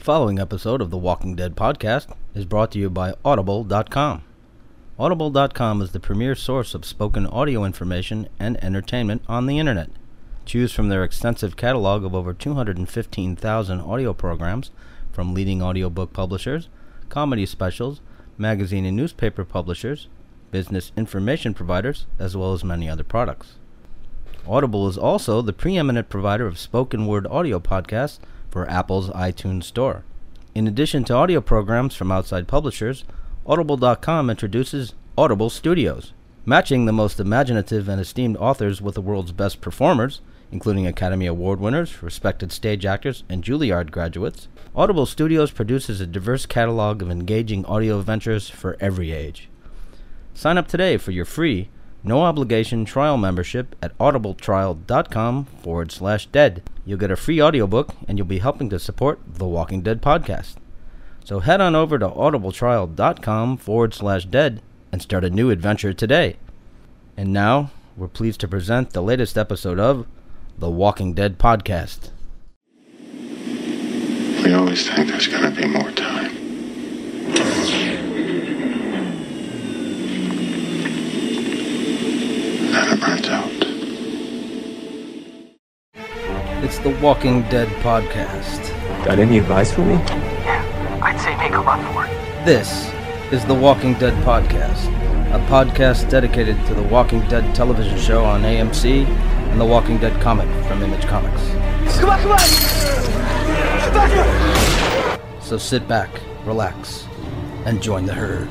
The following episode of the Walking Dead podcast is brought to you by Audible.com. Audible.com is the premier source of spoken audio information and entertainment on the internet. Choose from their extensive catalog of over 215,000 audio programs from leading audiobook publishers, comedy specials, magazine and newspaper publishers, business information providers, as well as many other products. Audible is also the preeminent provider of spoken word audio podcasts for Apple's iTunes Store. In addition to audio programs from outside publishers, Audible.com introduces Audible Studios, matching the most imaginative and esteemed authors with the world's best performers, including Academy Award winners, respected stage actors, and Juilliard graduates. Audible Studios produces a diverse catalog of engaging audio adventures for every age. Sign up today for your free, no obligation trial membership at audibletrial.com forward slash dead. You'll get a free audiobook and you'll be helping to support the Walking Dead podcast. So head on over to audibletrial.com forward slash dead and start a new adventure today. And now, we're pleased to present the latest episode of the Walking Dead podcast. We always think there's gonna be more time. Then it out. It's the Walking Dead podcast. Got any advice for me? Yeah, I'd say make a run for it. This is the Walking Dead podcast, a podcast dedicated to the Walking Dead television show on AMC and the Walking Dead comic from Image Comics. Come on, come on! Back here! So sit back, relax, and join the herd.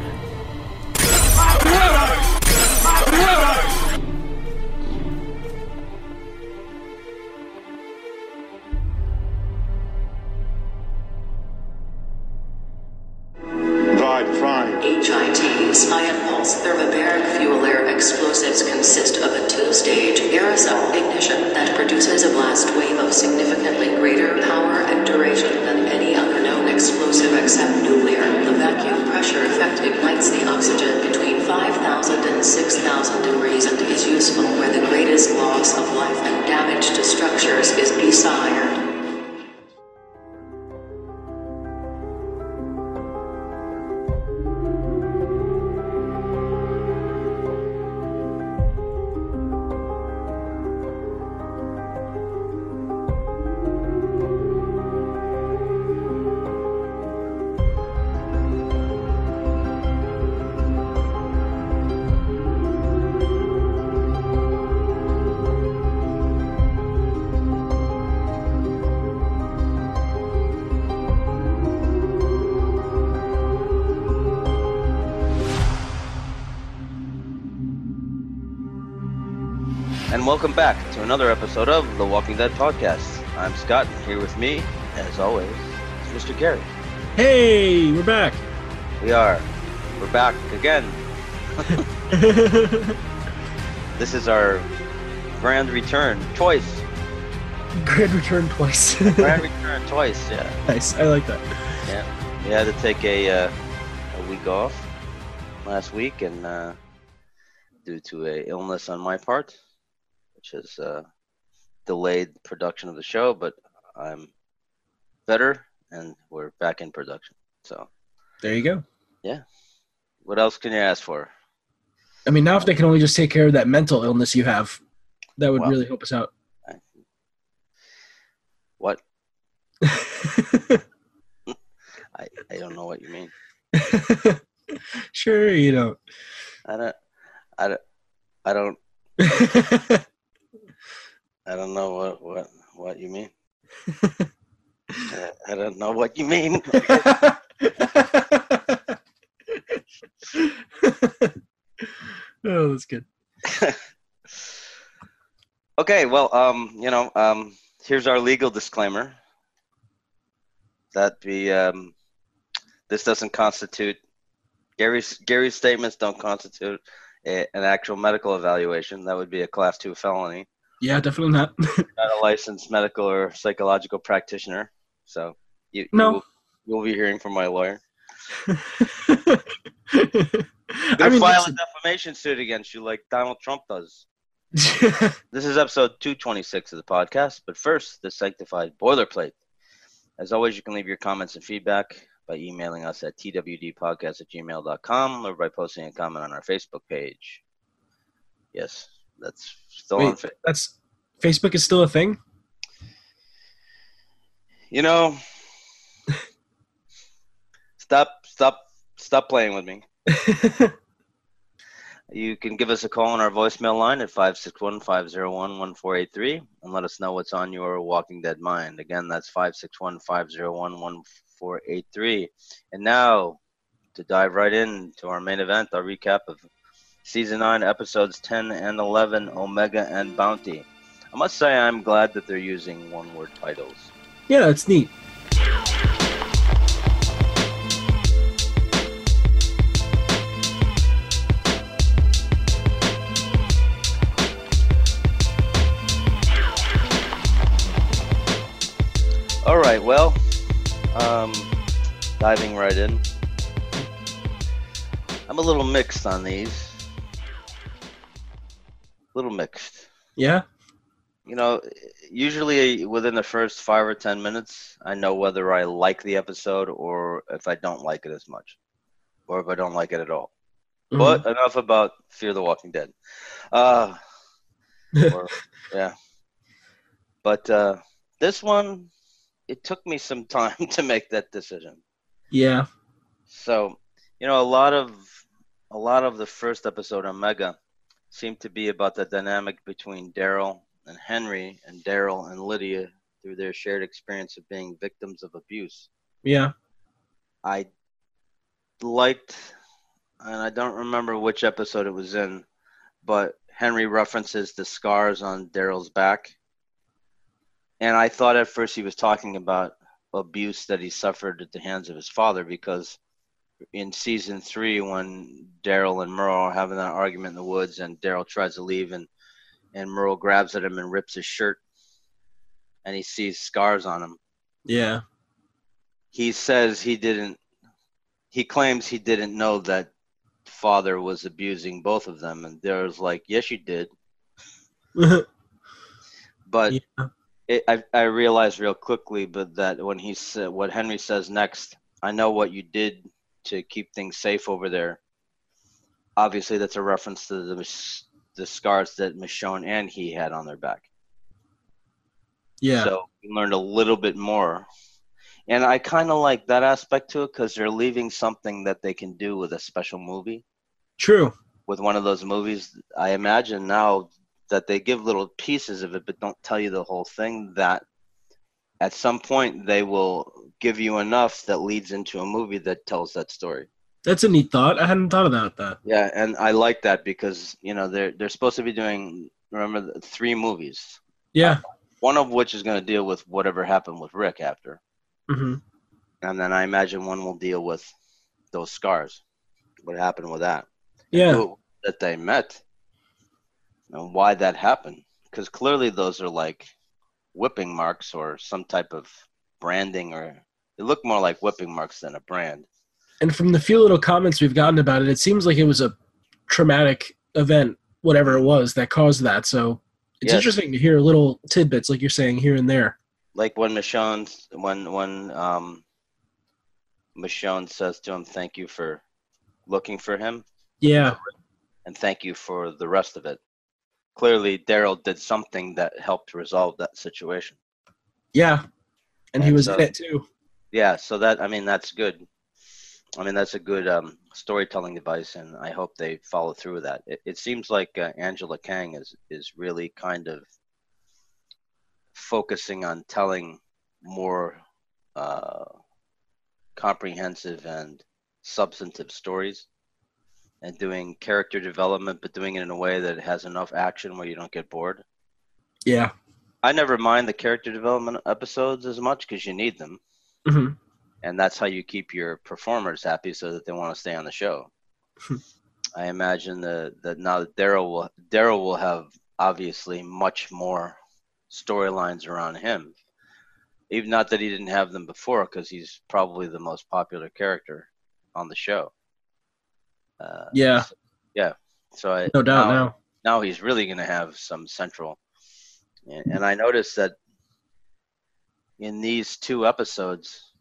Welcome back to another episode of the Walking Dead podcast. I'm Scott, and here with me, as always, is Mr. Gary. Hey, we're back. We are. We're back again. This is our grand return twice. Grand return twice. Grand return twice, yeah. nice. I like that. Yeah. We had to take a, uh, a week off last week, and uh, due to a illness on my part, which has uh, delayed production of the show, but I'm better, and we're back in production. So, There you go. Yeah. What else can you ask for? I mean, now if they can only just take care of that mental illness you have, that would Well. really help us out. What? I, I don't know what you mean. sure, you don't. I don't I don't I don't I don't know what what what you mean. I, I don't know what you mean. oh, that's good. okay, well, um, you know, um, here's our legal disclaimer. That be um, this doesn't constitute Gary's Gary's statements don't constitute a, an actual medical evaluation. That would be a class two felony. Yeah, definitely not. not a licensed medical or psychological practitioner. So you, No. you will, you'll be hearing from my lawyer. I They'll mean, file a defamation suit against you like Donald Trump does. This is episode 226 of the podcast, but first, the sanctified boilerplate. As always, you can leave your comments and feedback by emailing us at twdpodcast at gmail.com or by posting a comment on our Facebook page. Yes, that's still on. Wait. Fa- That's Facebook is still a thing. you know, stop, stop, stop playing with me. You can give us a call on our voicemail line at 561 501 1483 and let us know what's on your Walking Dead mind. Again, that's 561 501 1483. And now, to dive right into our main event, our recap of season 9, episodes 10 and 11, Omega and Bounty. I must say, I'm glad that they're using one word titles. yeah, that's neat. All right, well, um, diving right in. I'm a little mixed on these. Little mixed. Yeah. You know, usually within the first five or ten minutes, I know whether I like the episode or if I don't like it as much, or if I don't like it at all. Mhm. But enough about Fear the Walking Dead. Uh, or, yeah. But uh, this one, it took me some time to make that decision. yeah. So, you know, a lot of a lot of the first episode Omega seemed to be about the dynamic between Daryl and Henry and Daryl and Lydia through their shared experience of being victims of abuse. Yeah. I liked and I don't remember which episode it was in, but Henry references the scars on Daryl's back. And I thought at first he was talking about abuse that he suffered at the hands of his father because in season three when Daryl and Merle are having that argument in the woods and Daryl tries to leave and and Merle grabs at him and rips his shirt and he sees scars on him. Yeah. He says he didn't he claims he didn't know that father was abusing both of them and Daryl's like, Yes you did. But yeah. it, I, I realized real quickly, but that when he said what Henry says next, I know what you did to keep things safe over there. Obviously, that's a reference to the the scars that Michonne and he had on their back. Yeah. So we learned a little bit more, and I kind of like that aspect to it because they're leaving something that they can do with a special movie. True. With one of those movies, I imagine now that they give little pieces of it, but don't tell you the whole thing. That at some point they will give you enough that leads into a movie that tells that story. That's a neat thought. I hadn't thought about that. Yeah, and I like that because you know they're they're supposed to be doing remember three movies, Yeah. one of which is going to deal with whatever happened with Rick after, hmm and then I imagine one will deal with those scars, what happened with that, Yeah. who that they met, and why that happened, because clearly those are like whipping marks or some type of branding, or it looked more like whipping marks than a brand. And from the few little comments we've gotten about it, it seems like it was a traumatic event, whatever it was, that caused that. So it's Yes. interesting to hear little tidbits, like you're saying, here and there. like when Michonne when when um Michonne says to him, "Thank you for looking for him, Yeah. and thank you for the rest of it." Clearly, Daryl did something that helped resolve that situation. Yeah. And he was so- in it too. Yeah, so that I mean that's good. I mean that's a good um, storytelling device, and I hope they follow through with that. It, it seems like uh, Angela Kang is is really kind of focusing on telling more uh, comprehensive and substantive stories, and doing character development, but doing it in a way that has enough action where you don't get bored. Yeah. I never mind the character development episodes as much because you need them hmm and that's how you keep your performers happy so that they want to stay on the show. I imagine that that now that Daryl will Daryl will have obviously much more storylines around him. Even not that he didn't have them before, because he's probably the most popular character on the show. Uh, Yeah. So I, No doubt now, now. now he's really going to have some central. And, and I noticed that in these two episodes,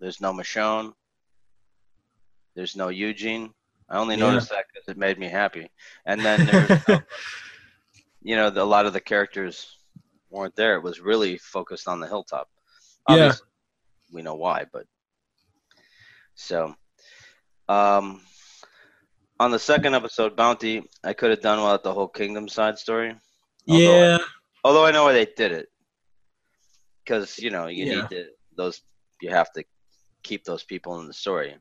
there's no Michonne. There's no Eugene. I only Yeah. noticed that because it made me happy. And then there's, no, you know, the, a lot of the characters weren't there. It was really focused on the hilltop. Yeah. We know why, but so um, on the second episode, Bounty, I could have done without the whole Kingdom side story. Although I- Yeah. although I know why they did it, because you know you Yeah. need to those you have to keep those people in the story.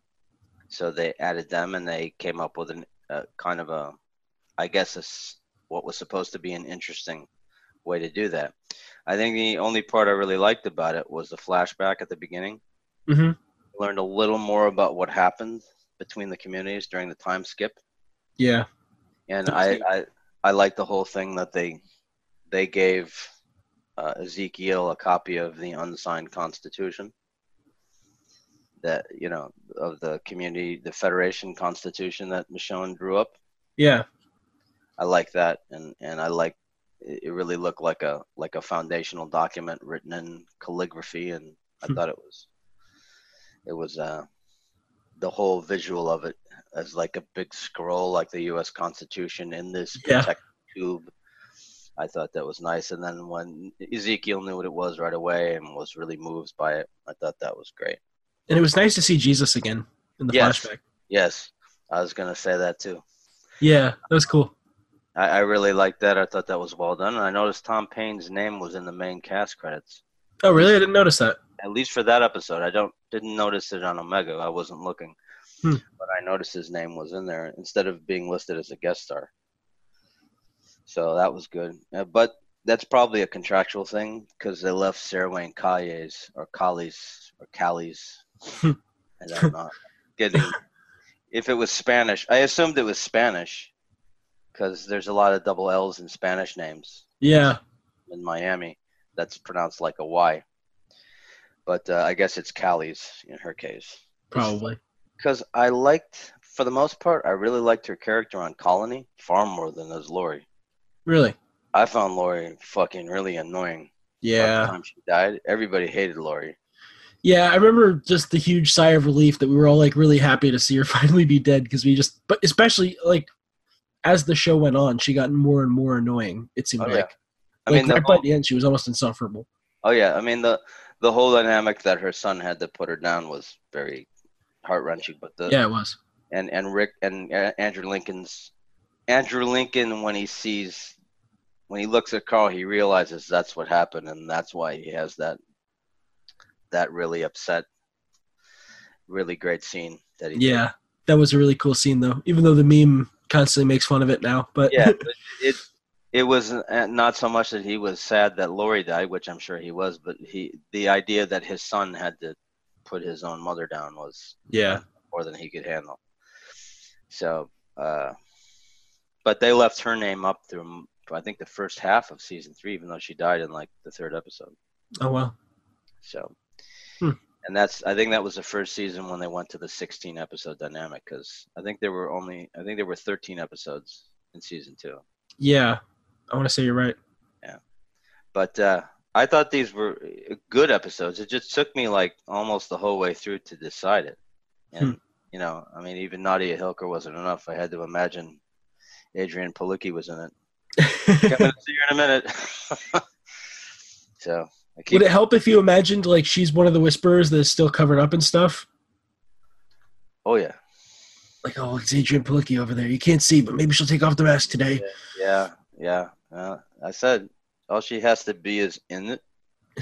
So they added them, and they came up with an uh, kind of a, I guess, a what was supposed to be an interesting way to do that. I think the only part I really liked about it was the flashback at the beginning. hmm Learned a little more about what happened between the communities during the time skip Yeah. and I. I I like the whole thing that they they gave uh, Ezekiel a copy of the unsigned Constitution that you know of the community the Federation Constitution that Michonne drew up. Yeah. I like that, and and I like it really looked like a like a foundational document written in calligraphy, and I Hmm. thought it was it was uh the whole visual of it as like a big scroll like the U.S. Constitution in this Yeah. tube. I thought that was nice, and then when Ezekiel knew what it was right away and was really moved by it, I thought that was great. And it was nice to see Jesus again in the Yes. flashback. Yes, I was gonna say that too. Yeah, that was cool. I, I really liked that. I thought that was well done, and I noticed Tom Payne's name was in the main cast credits. Oh, really? I didn't notice that. At least for that episode, I don't didn't notice it on Omega. I wasn't looking, Hmm. but I noticed his name was in there instead of being listed as a guest star. So that was good. Uh, but that's probably a contractual thing because they left Sarah Wayne Callies or Callies or Callies. Hmm. I don't know. Getting if it was Spanish, I assumed it was Spanish because there's a lot of double L's in Spanish names Yeah. in Miami that's pronounced like a Y. But uh, I guess it's Callie's in her case. Probably. Because I liked, for the most part, I really liked her character on Colony far more than as Lori. Really? I found Lori fucking really annoying. Yeah. time she died, everybody hated Lori. Yeah, I remember just the huge sigh of relief that we were all like really happy to see her finally be dead because we just, but especially like as the show went on, she got more and more annoying. It seemed Oh, yeah. like. I like mean, right by the end, she was almost insufferable. oh yeah, I mean the the whole dynamic that her son had to put her down was very heart wrenching. But the Yeah, it was. and and Rick and uh, Andrew Lincoln's Andrew Lincoln when he sees when he looks at Carl he realizes that's what happened and that's why he has that that really upset really great scene that he did. Yeah, that was a really cool scene though. Even though the meme constantly makes fun of it now, but yeah but it it was uh, not so much that he was sad that Lori died which I'm sure he was but he the idea that his son had to put his own mother down was yeah, more than he could handle. So, uh, but they left her name up through I think the first half of season three, even though she died in like the third episode. oh well, So, Hmm. and that's I think that was the first season when they went to the 16 episode dynamic because I think there were only I think there were 13 episodes in season two. yeah. I want to say you're right. Yeah, but uh, I thought these were good episodes. It just took me like almost the whole way through to decide it. And, you know, I mean, even Nadia Hilker wasn't enough. I had to imagine Adrianne Palicki was in it. Coming to see her in a minute. so, Would it help if you imagined like she's one of the whisperers that is still covered up and stuff? oh, yeah. Like, oh, it's Adrianne Palicki over there. You can't see, but maybe she'll take off the mask today. Yeah, yeah. Uh, I said all she has to be is in it,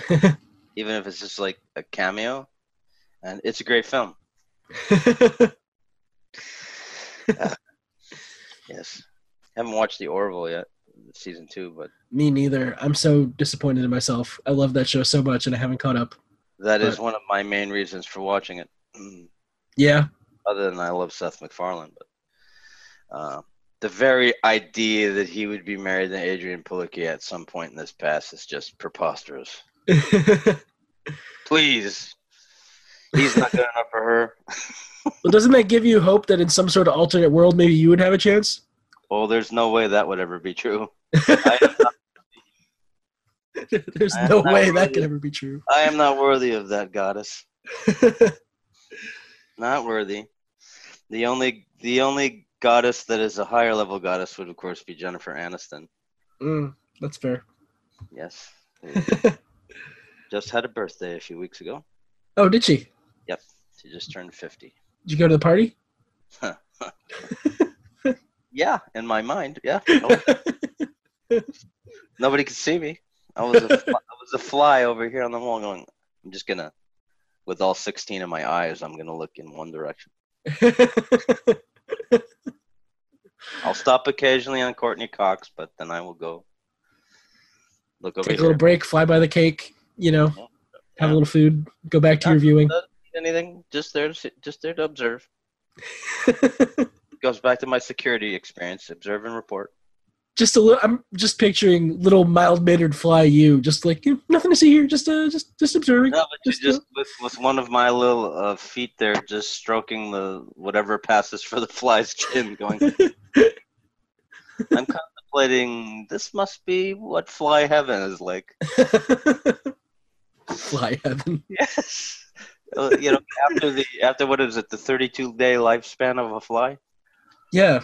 even if it's just like a cameo. And it's a great film. Yes. Haven't watched the Orville yet, season two, but Me neither. I'm so disappointed in myself. I love that show so much, and I haven't caught up. that is But- one of my main reasons for watching it. Yeah, Other than I love Seth MacFarlane, but uh, the very idea that he would be married to Adrianne Palicki at some point in this past is just preposterous. Please, he's not good enough for her. well, doesn't that give you hope that in some sort of alternate world, maybe you would have a chance? Well, there's no way that would ever be true. Not, There's no way that could ever be true. I am not worthy of that goddess. Not worthy. The only the only goddess that is a higher level goddess would of course be Jennifer Aniston. mm, that's fair. Yes. just had a birthday a few weeks ago. Oh, did she? Yep. She just turned 50. Did you go to the party? Yeah, in my mind. Yeah. Nobody could see me. I was a, fly- I was a fly over here on the wall going, I'm just going to, with all 16 of my eyes, I'm going to look in one direction. I'll stop occasionally on Courteney Cox, but then I will go look over Take a little break, fly by the cake. You know, have a little food, go back to your viewing. Anything? Just there, to, see- just there to observe. Goes back to my security experience. Observe and report. Just a little. I'm just picturing little mild mannered fly you, just like you know, nothing to see here, just uh, just just observing. No, but Just, just with, with one of my little uh, feet there, just stroking the whatever passes for the fly's chin, going. I'm contemplating. This must be what fly heaven is like. fly heaven. Yes. Uh, you know, after the after what is it, the 32 day lifespan of a fly? Yeah,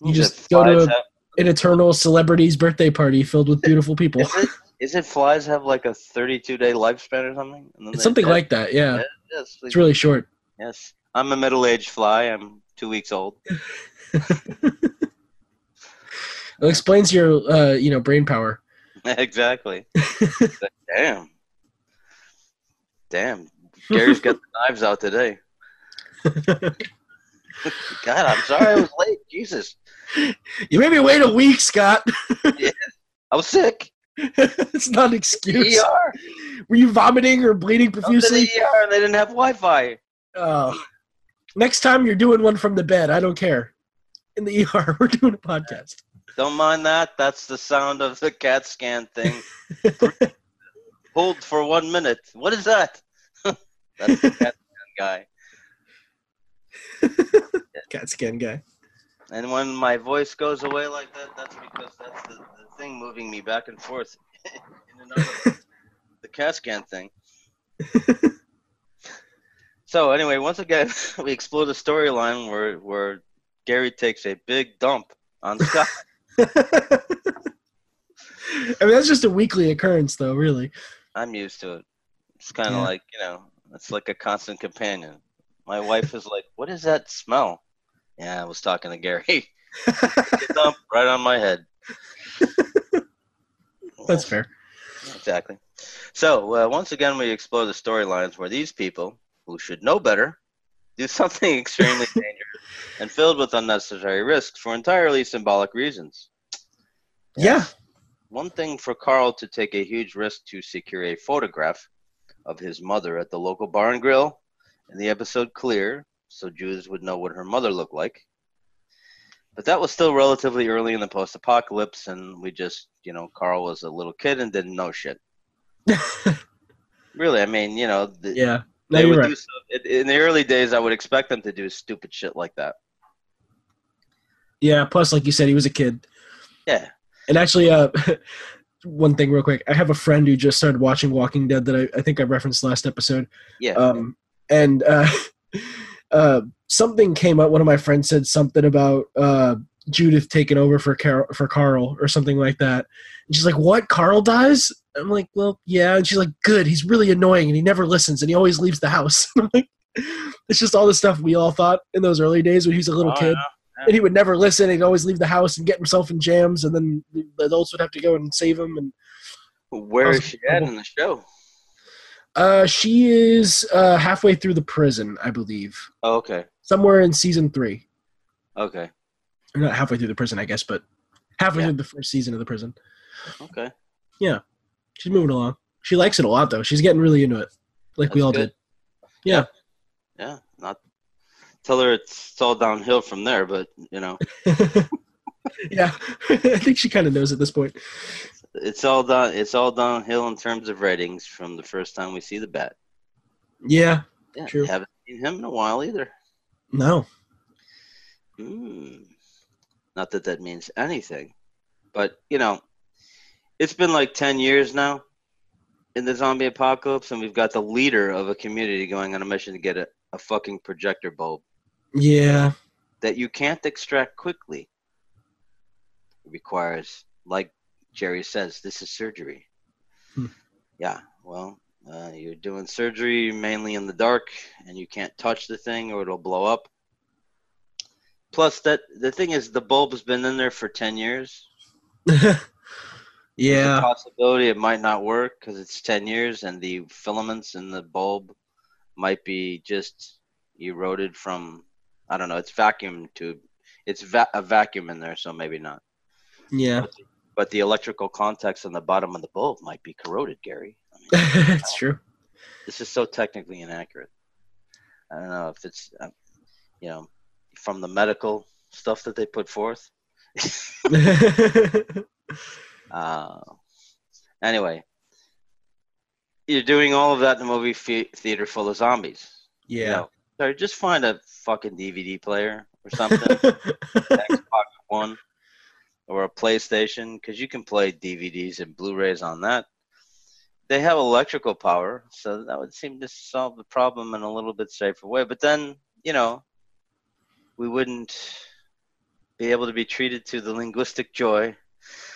You just go to a- an eternal celebrity's birthday party filled with beautiful people. is it is it flies have like a 32 day lifespan or something? And then It's something die? like that. Yeah, Yeah, yes, it's really short. yes. I'm a middle aged fly. I'm two weeks old. It explains your uh, you know brain power. exactly. Damn. Damn. Gary's got the knives out today. God, I'm sorry I was late. Jesus. You made me wait a week, Scott. I was sick. it's not an excuse. ER. Were you vomiting or bleeding I was in profusely? the ER and they didn't have Wi Fi. Oh. Next time you're doing one from the bed, I don't care. In the ER, we're doing a podcast. Don't mind that. That's the sound of the CAT scan thing. Hold for one minute. What is that? That's the CAT scan guy. Cat scan guy. And when my voice goes away like that, that's because that's the, the thing moving me back and forth in and out of the CAT scan thing. so anyway, once again, we explore the storyline where where Gary takes a big dump on Scott. I mean, that's just a weekly occurrence, though, really. I'm used to it. It's kind of Yeah. like you know, it's like a constant companion. My wife is like, "What is that smell?" Yeah, I was talking to Gary. Right on my head. That's fair. Exactly. So uh, once again, we explore the storylines where these people, who should know better, do something extremely dangerous and filled with unnecessary risks for entirely symbolic reasons. Yeah. One thing for Carl to take a huge risk to secure a photograph of his mother at the local bar and grill in the episode Clear, so Jews would know what her mother looked like. But that was still relatively early in the post apocalypse, and we just, you know, Carl was a little kid and didn't know shit. Really, I mean, you know, the, yeah. No, they would right. do so, in- in the early days, I would expect them to do stupid shit like that. Yeah. Plus, like you said, he was a kid. Yeah. And actually, uh, one thing real quick. I have a friend who just started watching Walking Dead that I, I think I referenced last episode. Yeah. Um, and uh, uh, something came up. One of my friends said something about uh, Judith taking over for Carol, for Carl or something like that. And she's like, "What? Carl dies?" I'm like, "Well, yeah." And she's like, "Good. He's really annoying, and he never listens, and he always leaves the house." I'm like, it's just all the stuff we all thought in those early days when he was a little Oh, kid, yeah. and he would never listen. He'd always leave the house and get himself in jams, and then the adults would have to go and save him. And Where is she at in the show? Uh, she is uh, halfway through the prison, I believe, Oh, okay. somewhere in season three. Okay. or not halfway through the prison, I guess, but halfway Yeah. through the first season of the prison. Okay. Yeah, she's moving along. She likes it a lot, though. She's getting really into it, like we all good. did. Yeah. Yeah. Not tell her it's, it's all downhill from there, but you know, yeah, I think she kind of knows at this point. It's all down. It's all downhill in terms of ratings from the first time we see the bat. Yeah, Yeah. True. Haven't seen him in a while either. no, Hmm. Not that that means anything, but you know, it's been like 10 years now in the zombie apocalypse, and we've got the leader of a community going on a mission to get a, a fucking projector bulb Yeah. that you can't extract quickly. It requires, like Jerry says, this is surgery. Hmm. Yeah, well, uh, you're doing surgery mainly in the dark, and you can't touch the thing or it'll blow up. Plus, that the thing is, the bulb has been in there for 10 years. Yeah. possibility it might not work because it's 10 years and the filaments in the bulb might be just eroded from i don't know it's vacuum tube it's va- a vacuum in there so maybe not Yeah. but the electrical contacts on the bottom of the bulb might be corroded gary I mean, it's true. this is so technically inaccurate i don't know if it's uh, you know from the medical stuff that they put forth Uh, anyway, you're doing all of that in a movie fe- theater full of zombies. you yeah. know. So just find a fucking DVD player or something, Xbox One, or a PlayStation, because you can play DVDs and Blu-rays on that. They have electrical power, so that would seem to solve the problem in a little bit safer way. But then, you know, we wouldn't be able to be treated to the linguistic joy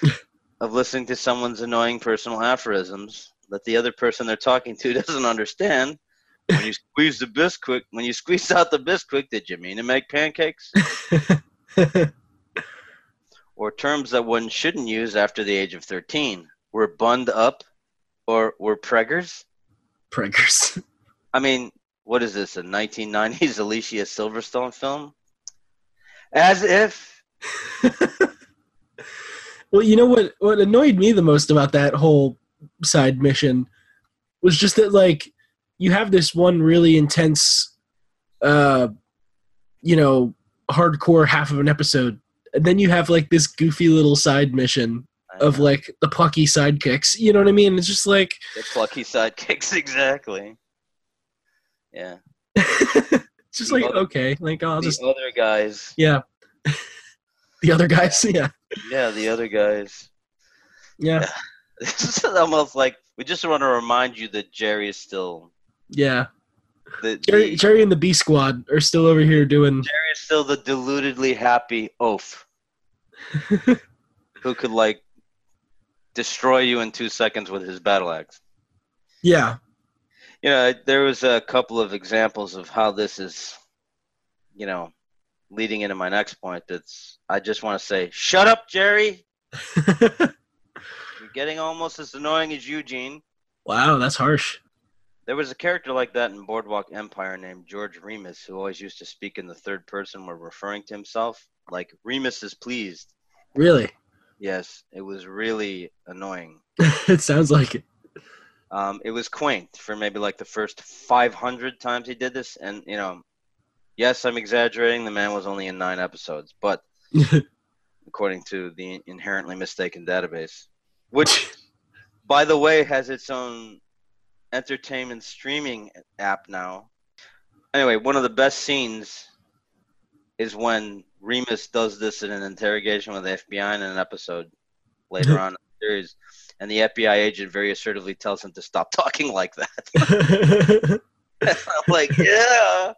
of listening to someone's annoying personal aphorisms that the other person they're talking to doesn't understand. When you squeeze the biscuit, when you squeeze out the biscuit, did you mean to make pancakes? Or terms that one shouldn't use after the age of 13. We're bunned up or we're preggers? Preggers. I mean, what is this, a 1990s Alicia Silverstone film? As if. well, you know what? What annoyed me the most about that whole side mission was just that, like, you have this one really intense, uh, you know, hardcore half of an episode, and then you have like this goofy little side mission of like the plucky sidekicks. You know what I mean? It's just like, the plucky sidekicks, exactly. Yeah. just The like other- okay, like I'll the just other guys. yeah. the other guys, yeah, Yeah, the other guys. yeah, This is almost like we just want to remind you that Jerry is still yeah. the, Jerry, the- Jerry and the B Squad are still over here doing. Jerry is still the deludedly happy oaf who could like destroy you in two seconds with his battle axe. Yeah, You know, there was a couple of examples of how this is, you know, leading into my next point. That's I just want to say, shut up, Jerry. You're getting almost as annoying as Eugene. wow, that's harsh. There was a character like that in Boardwalk Empire named George Remus who always used to speak in the third person when referring to himself. Like, Remus is pleased. Really, Yes, it was really annoying. it sounds like it. Um, it was quaint for maybe like the first 500 times he did this. And, you know, yes, I'm exaggerating. The man was only in nine episodes, but according to the inherently mistaken database, which, by the way, has its own entertainment streaming app now. Anyway, one of the best scenes is when Remus does this in an interrogation with the FBI in an episode later on in the series, and the FBI agent very assertively tells him to stop talking like that. I'm like, yeah.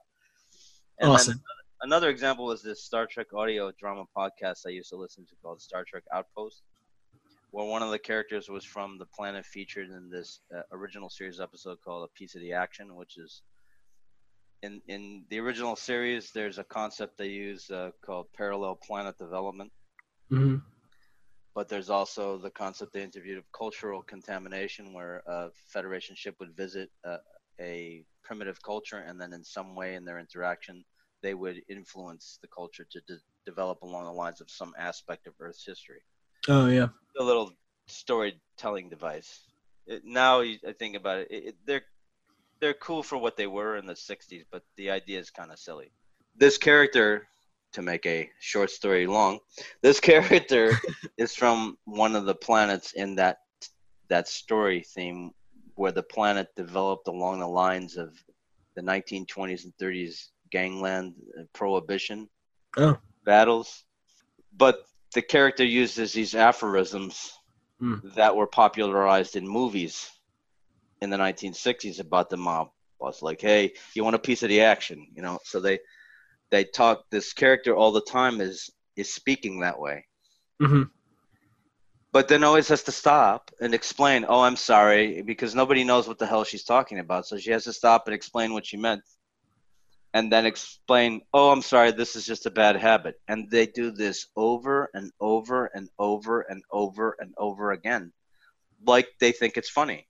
And awesome. another example was this Star Trek audio drama podcast I used to listen to called Star Trek Outpost, where one of the characters was from the planet featured in this uh, original series episode called A Piece of the Action, which is in in the original series. There's a concept they use uh, called parallel planet development, hmm but there's also the concept they interviewed of cultural contamination, where a Federation ship would visit uh, a primitive culture, and then in some way in their interaction, they would influence the culture to de- develop along the lines of some aspect of Earth's history. Oh yeah. A little storytelling device. It, now you, I think about it, it, it, they're they're cool for what they were in the '60s, but the idea is kind of silly. This character, to make a short story long, this character is from one of the planets in that that story theme where the planet developed along the lines of the 1920s and 30s gangland uh, prohibition Oh. battles but the character uses these aphorisms Hmm. that were popularized in movies in the 1960s about the mob boss. Like, hey, you want a piece of the action, you know? So they they talk. This character all the time is is speaking that way, hmm but then always has to stop and explain. Oh, I'm sorry, because nobody knows what the hell she's talking about. So she has to stop and explain what she meant. And then explain, oh, I'm sorry, this is just a bad habit. And they do this over and over and over and over and over again, like they think it's funny.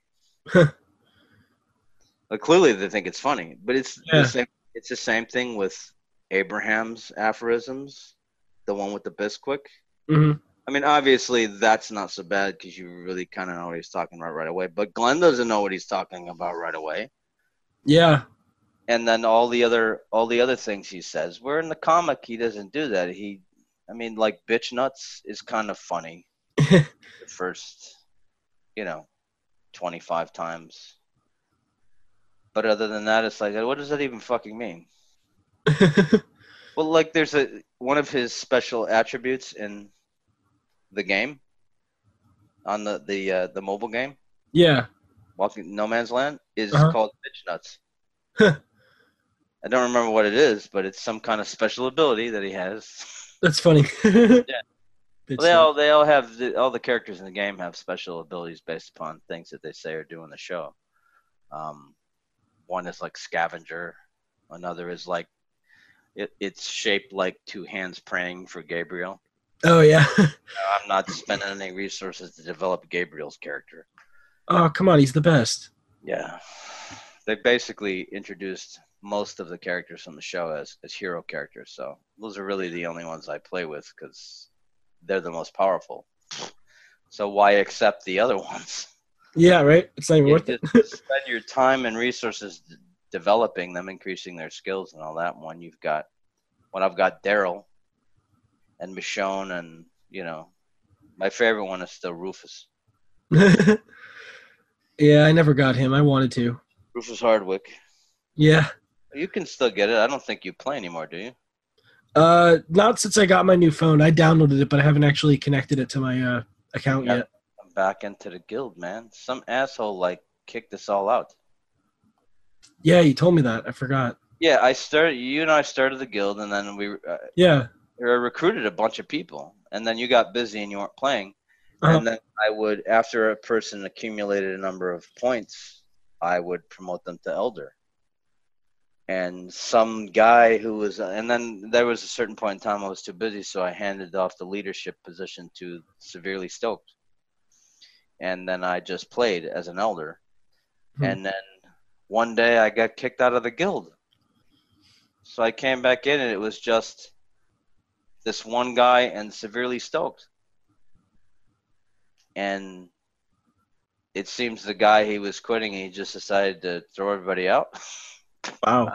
Like clearly they think it's funny, but it's Yeah. the same. It's the same thing with Abraham's aphorisms, the one with the Bisquick. hmm I mean, obviously that's not so bad because you really kind of know what he's talking about right away. But Glenn doesn't know what he's talking about right away. Yeah. And then all the other all the other things he says, where in the comic he doesn't do that. He, I mean, like bitch nuts is kind of funny. the first, you know, twenty five times. But other than that, it's like, what does that even fucking mean? Well, like there's a one of his special attributes in the game on the the uh, the mobile game, yeah. Walking No Man's Land, is Uh-huh. called bitch nuts. I don't remember what it is, but it's some kind of special ability that he has. That's funny. yeah. Well, they all they all have the, all the characters in the game have special abilities based upon things that they say or do in the show. Um, one is like scavenger, another is like it, it's shaped like two hands praying for Gabriel. Oh yeah. I'm not spending any resources to develop Gabriel's character. Oh come on, he's the best. Yeah, they basically introduced most of the characters from the show as as hero characters. So those are really the only ones I play with because they're the most powerful. So why accept the other ones? Yeah, right. It's not even You worth it. spend your time and resources d- developing them, increasing their skills and all that. When you've got, when I've got Daryl and Michonne, and you know, my favorite one is still Rufus. yeah, I never got him. I wanted to. Rufus Hardwick. Yeah. You can still get it. I don't think you play anymore, do you? Uh, not since I got my new phone. I downloaded it, but I haven't actually connected it to my uh, account Yeah. yet. I'm back into the guild, man. Some asshole like kicked us all out. Yeah, you told me that. I forgot. Yeah, I started. You and I started the guild, and then we uh, Yeah. I recruited a bunch of people, and then you got busy and you weren't playing. Uh-huh. And then I would, after a person accumulated a number of points, I would promote them to elder. And some guy who was, and then there was a certain point in time I was too busy, so I handed off the leadership position to severely stoked. And then I just played as an elder. Hmm. And then one day I got kicked out of the guild. So I came back in, and it was just this one guy and severely stoked. And it seems the guy he was quitting, he just decided to throw everybody out. Wow.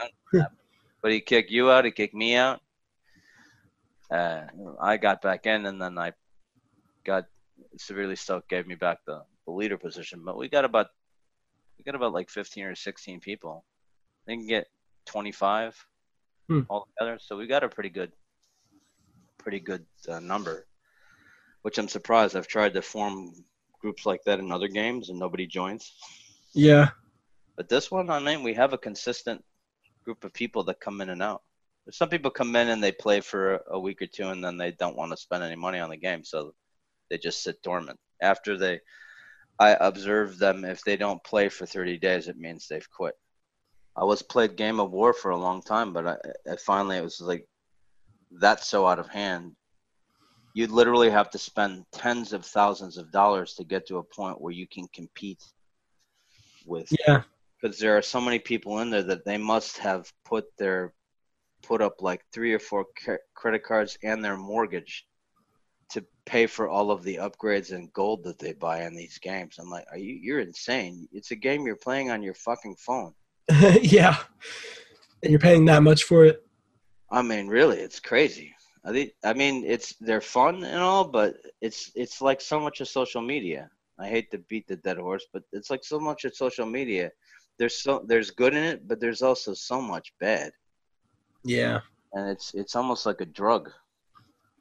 but he kicked you out, he kicked me out. Uh, I got back in, and then I got severely stoked, gave me back the, the leader position. But we got about we got about like 15 or 16 people. They can get 25 Hmm. altogether, so we got a pretty good, pretty good uh, number. Which I'm surprised. I've tried to form groups like that in other games, and nobody joins. Yeah. But this one, I mean, we have a consistent group of people that come in and out. Some people come in and they play for a week or two, and then they don't want to spend any money on the game, so they just sit dormant. After they, I observe them. If they don't play for 30 days, it means they've quit. I was played Game of War for a long time, but I, I finally it was like that's so out of hand. You'd literally have to spend tens of thousands of dollars to get to a point where you can compete with Yeah. Because there are so many people in there that they must have put their put up like three or four credit cards and their mortgage to pay for all of the upgrades and gold that they buy in these games. I'm like, are you you're insane. It's a game you're playing on your fucking phone. yeah. And you're paying that much for it. I mean, really, it's crazy. I think I mean it's they're fun and all, but it's it's like so much of social media. I hate to beat the dead horse, but it's like so much of social media. There's so there's good in it, but there's also so much bad. Yeah. and it's it's almost like a drug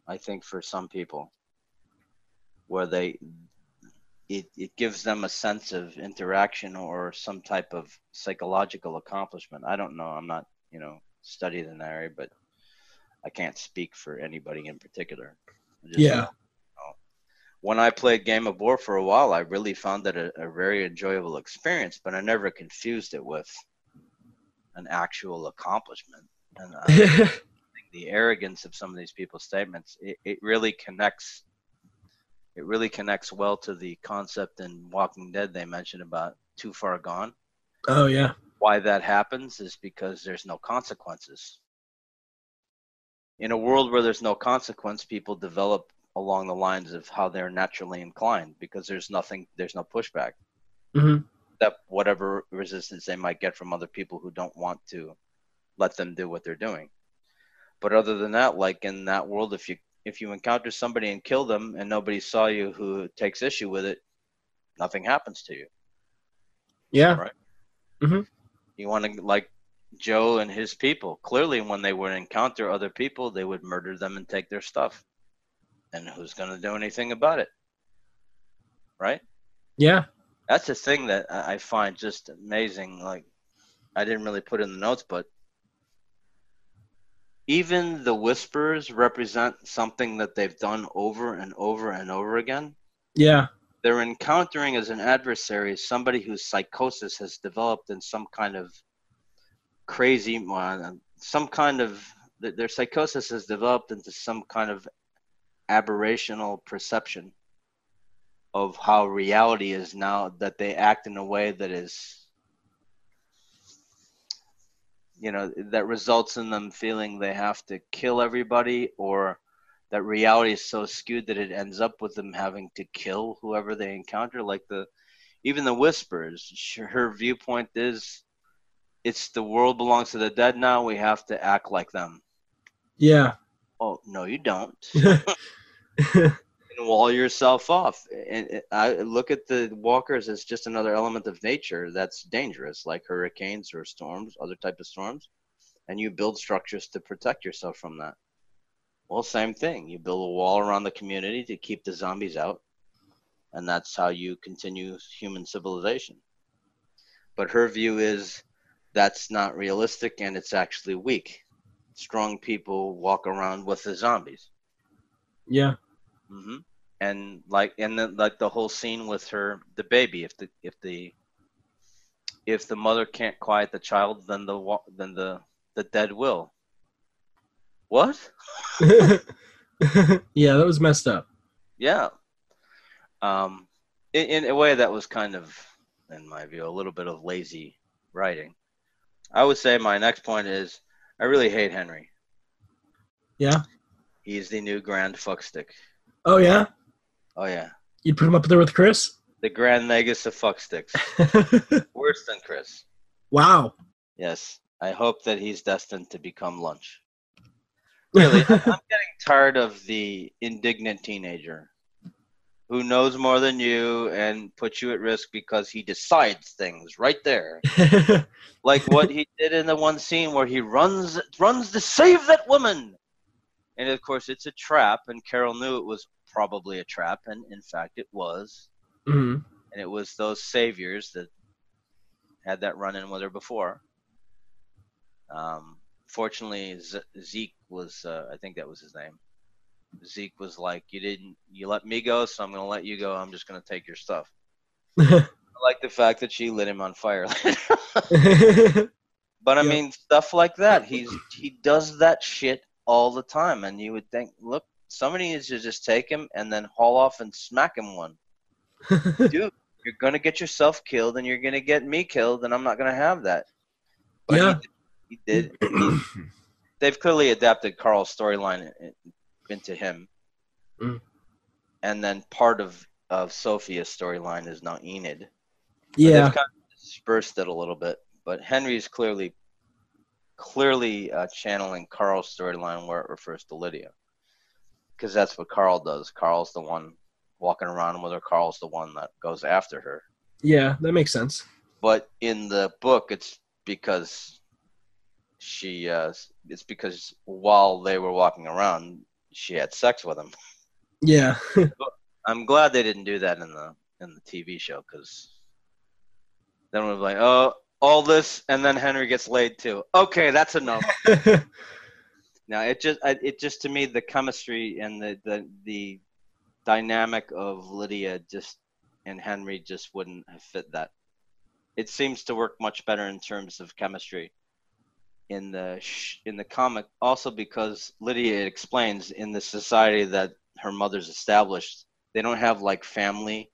i think for some people where they it, it gives them a sense of interaction or some type of psychological accomplishment. I don't know. I'm not, you know, studied in that area, but I can't speak for anybody in particular. Just Yeah. Know, you know, when I played Game of War for a while, I really found it a, a very enjoyable experience, but I never confused it with an actual accomplishment. And I uh, think the arrogance of some of these people's statements, it, it really connects. It really connects well to the concept in Walking Dead they mentioned about too far gone oh yeah. why that happens is because there's no consequences. In a world where there's no consequence, people develop along the lines of how they're naturally inclined because there's nothing, there's no pushback. hmm Except whatever resistance they might get from other people who don't want to let them do what they're doing. But other than that, like in that world, if you if you encounter somebody and kill them and nobody saw you who takes issue with it, nothing happens to you. Yeah. Right. you want to like Joe and his people. Clearly, when they would encounter other people, they would murder them and take their stuff. And who's going to do anything about it? Right? Yeah. That's the thing that I find just amazing. Like, I didn't really put in the notes, but even the whispers represent something that they've done over and over and over again. Yeah. they're encountering as an adversary somebody whose psychosis has developed in some kind of crazy some kind of their psychosis has developed into some kind of aberrational perception of how reality is now that they act in a way that is you know that results in them feeling they have to kill everybody or that reality is so skewed that it ends up with them having to kill whoever they encounter. Like the even the whispers her viewpoint is it's the world belongs to the dead now. We have to act like them. Yeah. Oh no you don't. And wall yourself off. And and i look at the walkers as just another element of nature that's dangerous like hurricanes or storms other type of storms. And you build structures to protect yourself from that. Well same thing. You build a wall around the community to keep the zombies out. And that's how you continue human civilization. But her view is that's not realistic and it's actually weak strong people walk around with the zombies yeah. hmm And like, and then like the whole scene with her, the baby. If the if the if the mother can't quiet the child, then the then the the dead will. What? yeah, that was messed up. Yeah. Um, in, in a way that was kind of, in my view, a little bit of lazy writing. I would say my next point is I really hate Henry. Yeah. He's the new Grand Fuckstick. Oh yeah. Oh yeah, You'd put him up there with Chris. the Grand Negus of Fucksticks. Worse than Chris. wow. Yes, I hope that he's destined to become lunch. Really, I'm getting tired of the indignant teenager who knows more than you and puts you at risk because he decides things right there. Like what he did in the one scene where he runs runs to save that woman. And of course it's a trap and Carol knew it was probably a trap and in fact it was. Mhm. And it was those saviors that had that run in with her before. Um, fortunately, Z- Zeke was, uh, I think that was his name. Zeke was like, "You didn't, you let me go, so I'm gonna let you go. I'm just gonna take your stuff." I like the fact that she lit him on fire. but I Yeah. mean, stuff like that. He's he does that shit all the time, and you would think, look, somebody needs to just take him and then haul off and smack him one. Dude, you're gonna get yourself killed, and you're gonna get me killed, and I'm not gonna have that. But Yeah. he did. He did. They've clearly adapted Carl's storyline in- into him, Mm. and then part of of Sophia's storyline is now Enid. Yeah. they've kind of dispersed it a little bit, but Henry is clearly clearly uh, channeling Carl's storyline where it refers to Lydia, because that's what Carl does. Carl's the one walking around with her. Carl's the one that goes after her. Yeah, that makes sense. But in the book, it's because she. Uh, it's because while they were walking around, she had sex with him. Yeah. I'm glad they didn't do that in the in the TV show because then we're like, oh, all this, and then Henry gets laid too. Okay, that's enough. now it just, I- it just to me the chemistry and the the the dynamic of Lydia just and Henry just wouldn't have fit that. It seems to work much better in terms of chemistry in the sh- in the comic also because Lydia explains in the society that her mother's established they don't have like family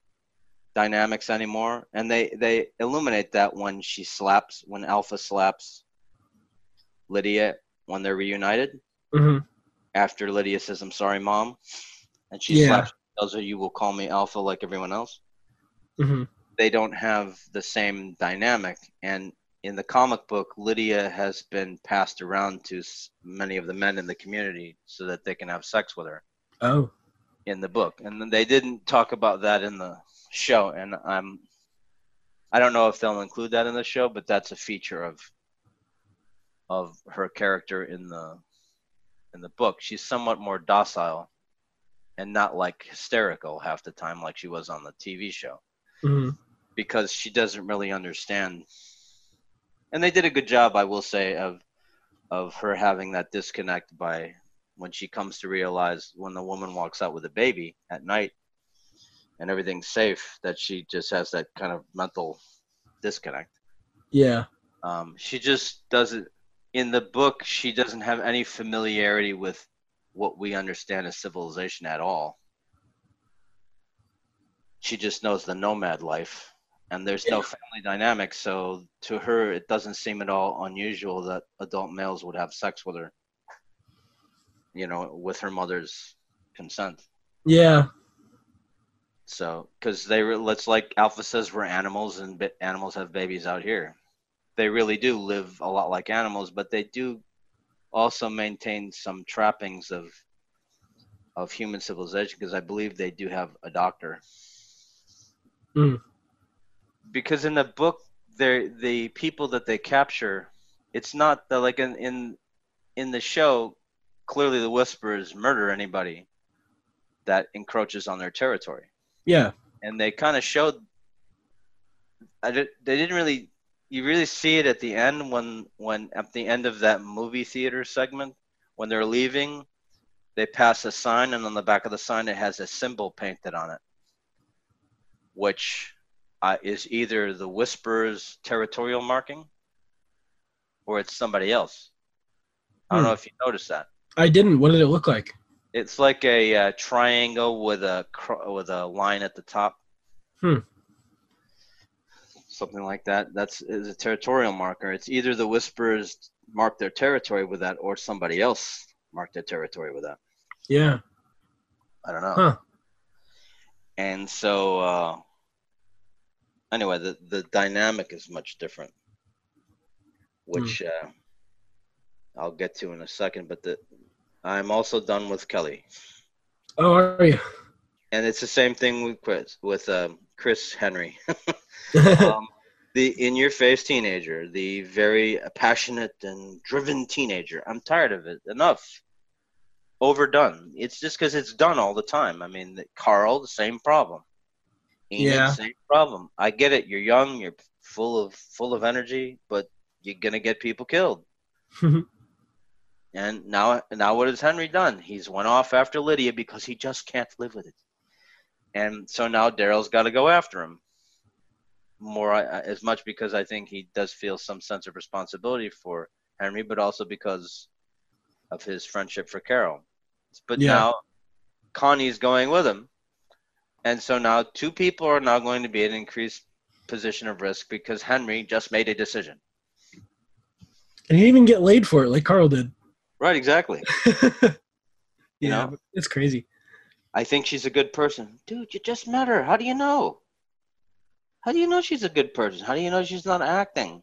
dynamics anymore and they they illuminate that when she slaps when Alpha slaps Lydia when they're reunited. Hmm after Lydia says I'm sorry mom and she Yeah. slaps tells her you will call me Alpha like everyone else. Hmm they don't have the same dynamic and in the comic book lydia has been passed around to many of the men in the community so that they can have sex with her Oh. in the book and they didn't talk about that in the show and i'm i don't know if they'll include that in the show but that's a feature of of her character in the in the book she's somewhat more docile and not like hysterical half the time like she was on the tv show hmm because she doesn't really understand. And they did a good job, I will say, of of her having that disconnect by when she comes to realize when the woman walks out with a baby at night and everything's safe that she just has that kind of mental disconnect. Yeah. Um, she just doesn't in the book she doesn't have any familiarity with what we understand as civilization at all. She just knows the nomad life and there's no family dynamic so to her it doesn't seem at all unusual that adult males would have sex with her you know with her mother's consent Yeah. so because they re- let's like alpha says we're animals and ba- animals have babies out here they really do live a lot like animals but they do also maintain some trappings of of human civilization because i believe they do have a doctor Mm. Because in the book they're the people that they capture it's not the like in in in the show clearly the whisperers murder anybody that encroaches on their territory Yeah. and they kind of showed I did, they didn't really you really see it at the end when when at the end of that movie theater segment when they're leaving they pass a sign and on the back of the sign it has a symbol painted on it which uh, is either the whisperer's territorial marking or it's somebody else i don't Hmm. know if you noticed that I didn't. What did it look like? it's like a uh, triangle with a cro- with a line at the top. Hmm. Something like that. That's is a territorial marker. It's either the whisperers mark their territory with that, or somebody else mark their territory with that. Yeah. I don't know. Huh. And so, uh, anyway, the the dynamic is much different, which uh, I'll get to in a second. But the I'm also done with Kelly. Oh, are you? and it's the same thing with Chris with um, Chris Henry. um, the in-your-face teenager, the very passionate and driven teenager. I'm tired of it. Enough. Overdone. It's just because it's done all the time. I mean, Carl, the same problem. Enid, Yeah. same problem. I get it. You're young. You're full of full of energy, but you're gonna get people killed. And now, now what has Henry done? He's went off after Lydia because he just can't live with it. And so now Daryl's got to go after him. More as much because I think he does feel some sense of responsibility for Henry, but also because of his friendship for Carol. But Yeah. now Connie's going with him, and so now two people are now going to be in an increased position of risk because Henry just made a decision. And he didn't even get laid for it like Carl did. Right, exactly. yeah, know? it's crazy. I think she's a good person. Dude, you just met her. How do you know? How do you know she's a good person? How do you know she's not acting?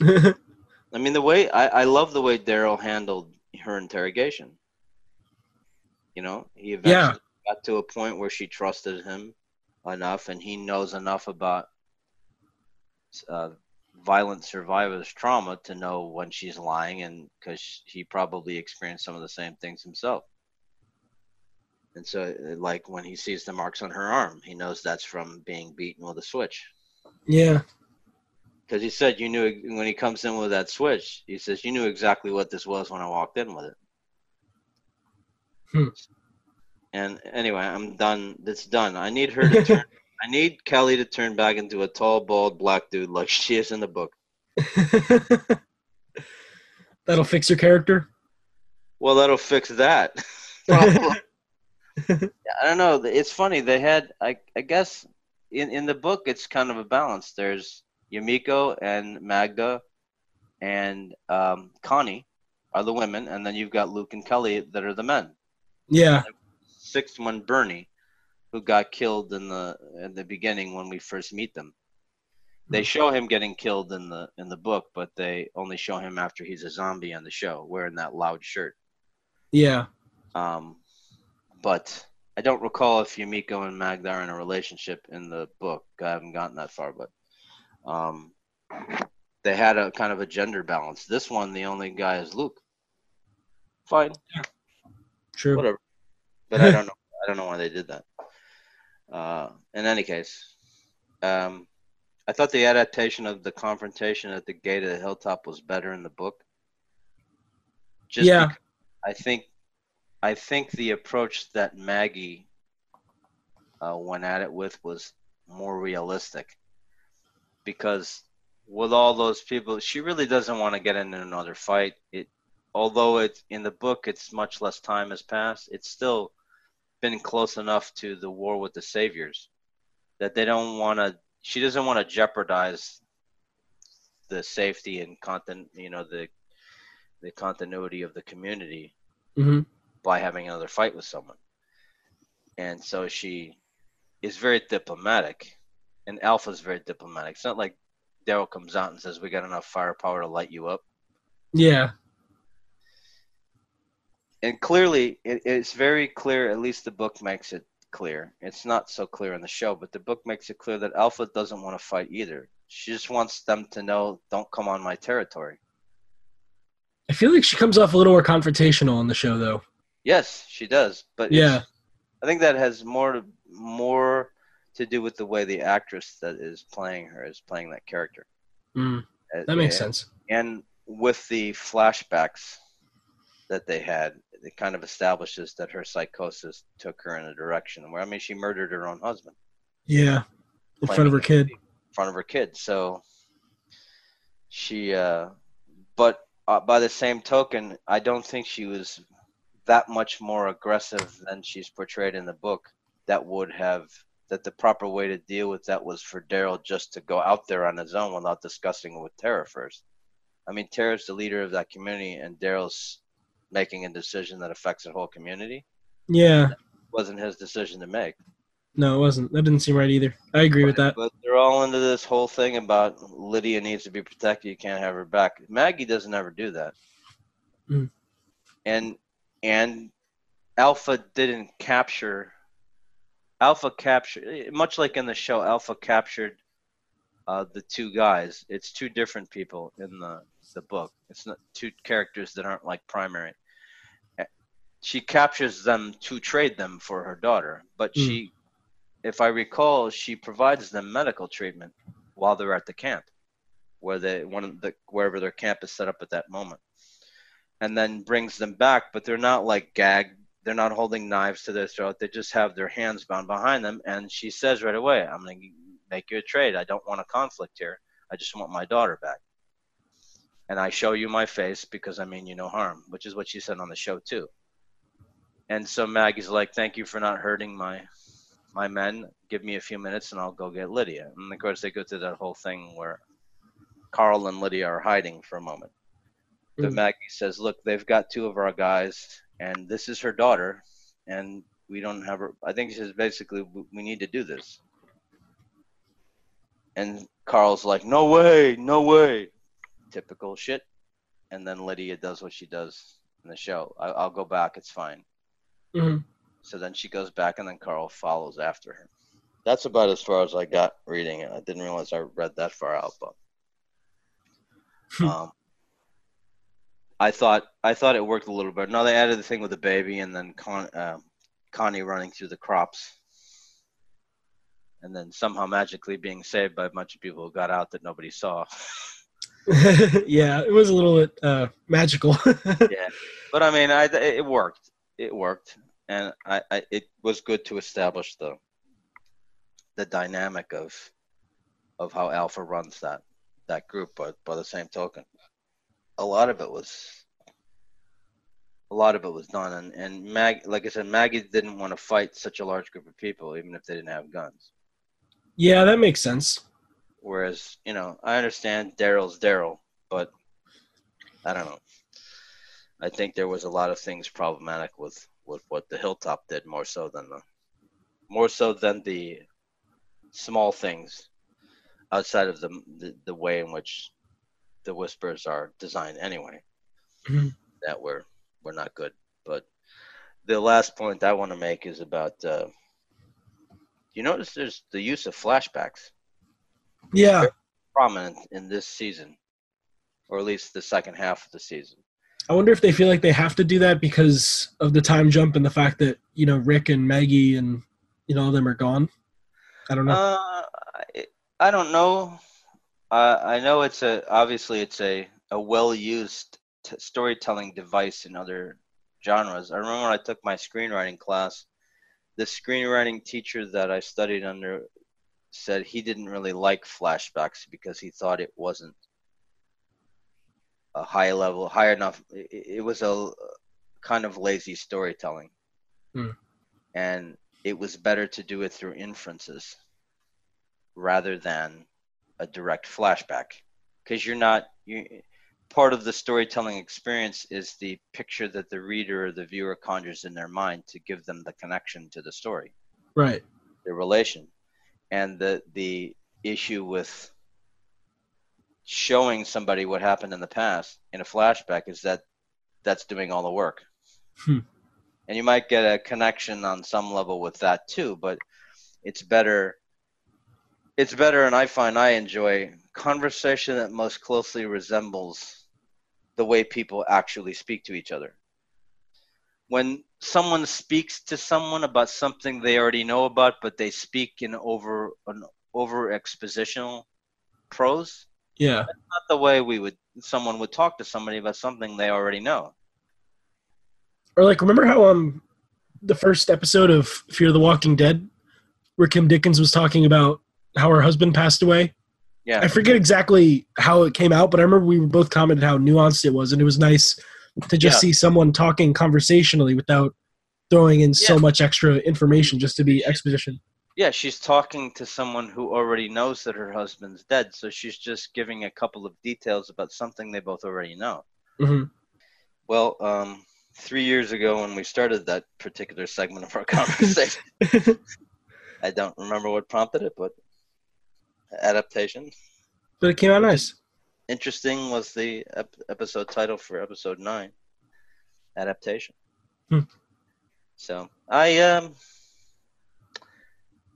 I mean, the way I, I love the way Daryl handled her interrogation. You know, he eventually Yeah. Got to a point where she trusted him enough, and he knows enough about uh, violent survivors' trauma to know when she's lying, and because he probably experienced some of the same things himself. And so, like when he sees the marks on her arm, he knows that's from being beaten with a switch. Yeah. Because he said you knew when he comes in with that switch, he says you knew exactly what this was when I walked in with it. Hmm. And anyway, I'm done. It's done. I need her to turn. I need Kelly to turn back into a tall, bald black dude like she is in the book. That'll fix your character. Well, that'll fix that. I don't know. It's funny. They had, I, I guess, in in the book, it's kind of a balance. There's Yumiko and Magda, and um, Connie are the women, and then you've got Luke and Kelly that are the men. Yeah. Sixth one, Bernie, who got killed in the in the beginning when we first meet them. They show him getting killed in the in the book, but they only show him after he's a zombie on the show, wearing that loud shirt. Yeah. Um, but I don't recall if Yumiko and Magda are in a relationship in the book. I haven't gotten that far, but um, they had a kind of a gender balance. This one, the only guy is Luke. Fine, True. whatever. But I don't know. I don't know why they did that. Uh, in any case, um, I thought the adaptation of the confrontation at the gate of the hilltop was better in the book. Just Yeah. I think, I think the approach that Maggie uh, went at it with was more realistic, because with all those people, she really doesn't want to get into another fight. It, although it's in the book, it's much less time has passed. It's still been close enough to the war with the saviors that they don't want to. She doesn't want to jeopardize the safety and content, you know, the the continuity of the community hmm by having another fight with someone. And so she is very diplomatic, and alpha is very diplomatic. It's not like Daryl comes out and says, "We got enough firepower to light you up." Yeah. And clearly it, it's very clear at least the book makes it clear it's not so clear in the show but the book makes it clear that alpha doesn't want to fight either she just wants them to know don't come on my territory I feel like she comes off a little more confrontational on the show, though. yes she does but Yeah. i think that has more to, more to do with the way the actress that is playing her is playing that character Mm, Uh, that makes and- sense. and with the flashbacks that they had it kind of establishes that her psychosis took her in a direction where i mean she murdered her own husband Yeah. In front of her kid. in front of her kid so she uh but uh, by the same token i don't think she was that much more aggressive than she's portrayed in the book that would have that the proper way to deal with that was for daryl just to go out there on his own without discussing it with tara first i mean tara's the leader of that community and daryl's making a decision that affects the whole community Yeah. wasn't his decision to make No, it wasn't. That didn't seem right either. I agree with that. But they're all into this whole thing about Lydia needs to be protected. You can't have her back. Maggie doesn't ever do that. Mm. And and Alpha didn't capture. Alpha captured much like in the show. Alpha captured uh, the two guys. It's two different people in the the book. It's not two characters that aren't like primary. She captures them to trade them for her daughter, but Mm. she if I recall, she provides them medical treatment while they're at the camp, where they one of the wherever their camp is set up at that moment, and then brings them back. But they're not like gagged. They're not holding knives to their throat. They just have their hands bound behind them. And she says right away, "I'm going to make you a trade. I don't want a conflict here. I just want my daughter back." And I show you my face because I mean you no harm, which is what she said on the show too. And so Maggie's like, "Thank you for not hurting my my men give me a few minutes and I'll go get Lydia. And of course, they go through that whole thing where Carl and Lydia are hiding for a moment. But Mm. Maggie says, Look, they've got two of our guys, and this is her daughter, and we don't have her. I think she says basically, "We- we need to do this. And Carl's like, No way, no way. Typical shit. And then Lydia does what she does in the show. I, I'll go back, it's fine. Mhm. So then she goes back, and then Carl follows after her. That's about as far as I got reading it. I didn't realize I read that far out, but um, I thought I thought it worked a little bit. No, they added the thing with the baby, and then Con, uh, Connie running through the crops, and then somehow magically being saved by a bunch of people who got out that nobody saw. yeah, it was a little bit uh, magical. yeah, but I mean, I it worked. It worked, and I, I it was good to establish the the dynamic of of how Alpha runs that that group. But by the same token, a lot of it was a lot of it was done, and and Mag, like I said, Maggie didn't want to fight such a large group of people, even if they didn't have guns. yeah, that makes sense. Whereas, you know, I understand Daryl's Daryl, but I don't know. I think there was a lot of things problematic with with what the Hilltop did more so than the more so than the small things outside of the the, the way in which the whispers are designed anyway Mhm. that were were not good. But the last point I want to make is about uh, you notice there's the use of flashbacks Yeah, prominent in this season, or at least the second half of the season. I wonder if they feel like they have to do that because of the time jump and the fact that you know Rick and Maggie and you know all them are gone. I don't know. Uh, I, I don't know. Uh, I know it's a obviously it's a, a well used t- storytelling device in other genres. I remember when I took my screenwriting class, the screenwriting teacher that I studied under said he didn't really like flashbacks because he thought it wasn't a high level, high enough. It, it was a kind of lazy storytelling, Hmm. and it was better to do it through inferences rather than a direct flashback because you're not you part of the storytelling experience is the picture that the reader or the viewer conjures in their mind to give them the connection to the story right. the relation and the the issue with showing somebody what happened in the past in a flashback is that that's doing all the work Hmm. and you might get a connection on some level with that too but it's better it's better and i find i enjoy conversation that most closely resembles the way people actually speak to each other when someone speaks to someone about something they already know about but they speak in over an over expositional prose Yeah. not the way we would someone would talk to somebody about something they already know Or like, remember how um the first episode of Fear the Walking Dead, where Kim Dickens was talking about how her husband passed away. yeah I forget exactly how it came out, but I remember we both commented how nuanced it was, and it was nice to just Yeah. see someone talking conversationally without throwing in so much extra information just to be exposition. Yeah she's talking to someone who already knows that her husband's dead so she's just giving a couple of details about something they both already know hmm well um three years ago when we started that particular segment of our conversation i don't remember what prompted it but adaptation but it came out nice. interesting was the ep- episode title for episode nine adaptation Hmm. so i um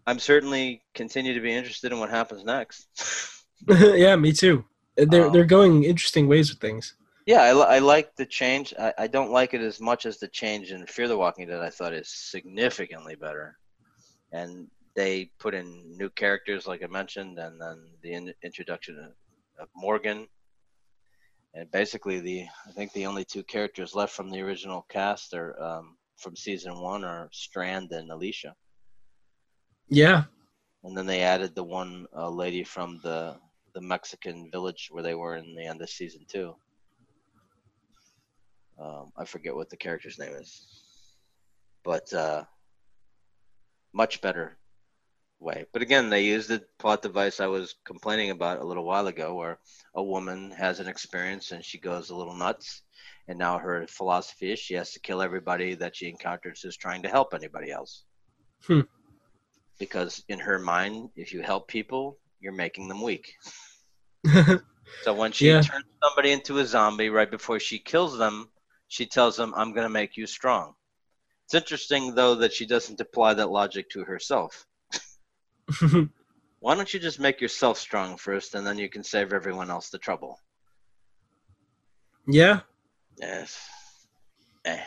i'm certainly continue to be interested in what happens next. Yeah, me too. They're Um, they're going interesting ways with things. yeah I, I like the change. I, I don't like it as much as the change in fear the walking dead. I thought is significantly better. And they put in new characters like i mentioned and then the in- introduction of, of morgan. And basically the i think the only two characters left from the original cast are um, from season one are strand and alicia Yeah, and then they added the one uh, lady from the the mexican village where they were in the end of season two. Um, i forget what the character's name is. But uh, much better way. But again they used the plot device i was complaining about a little while ago where a woman has an experience and she goes a little nuts. And now her philosophy is she has to kill everybody that she encounters who's trying to help anybody else. Hmm. Because in her mind if you help people you're making them weak so when she Yeah. turns somebody into a zombie right before she kills them, she tells them, "I'm going to make you strong." It's interesting though that she doesn't apply that logic to herself. Why don't you just make yourself strong first, and then you can save everyone else the trouble? yeah. Yes. Eh.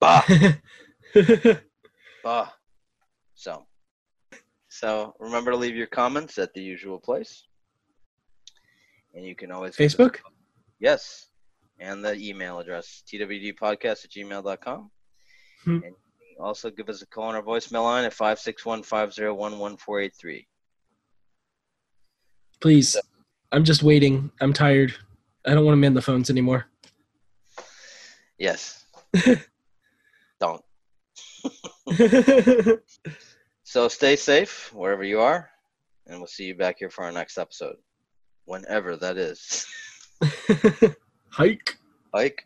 Bah. Ah, so, so remember to leave your comments at the usual place, and you can always Facebook? Yes, and the email address twdpodcast at gmail.com. Hmm. And also give us a call on our voicemail line at 561 501 1483. Please. I'm just waiting. I'm tired. I don't want to man the phones anymore. Yes. Don't. So stay safe wherever you are, and we'll see you back here for our next episode, whenever that is. Hike. Ike.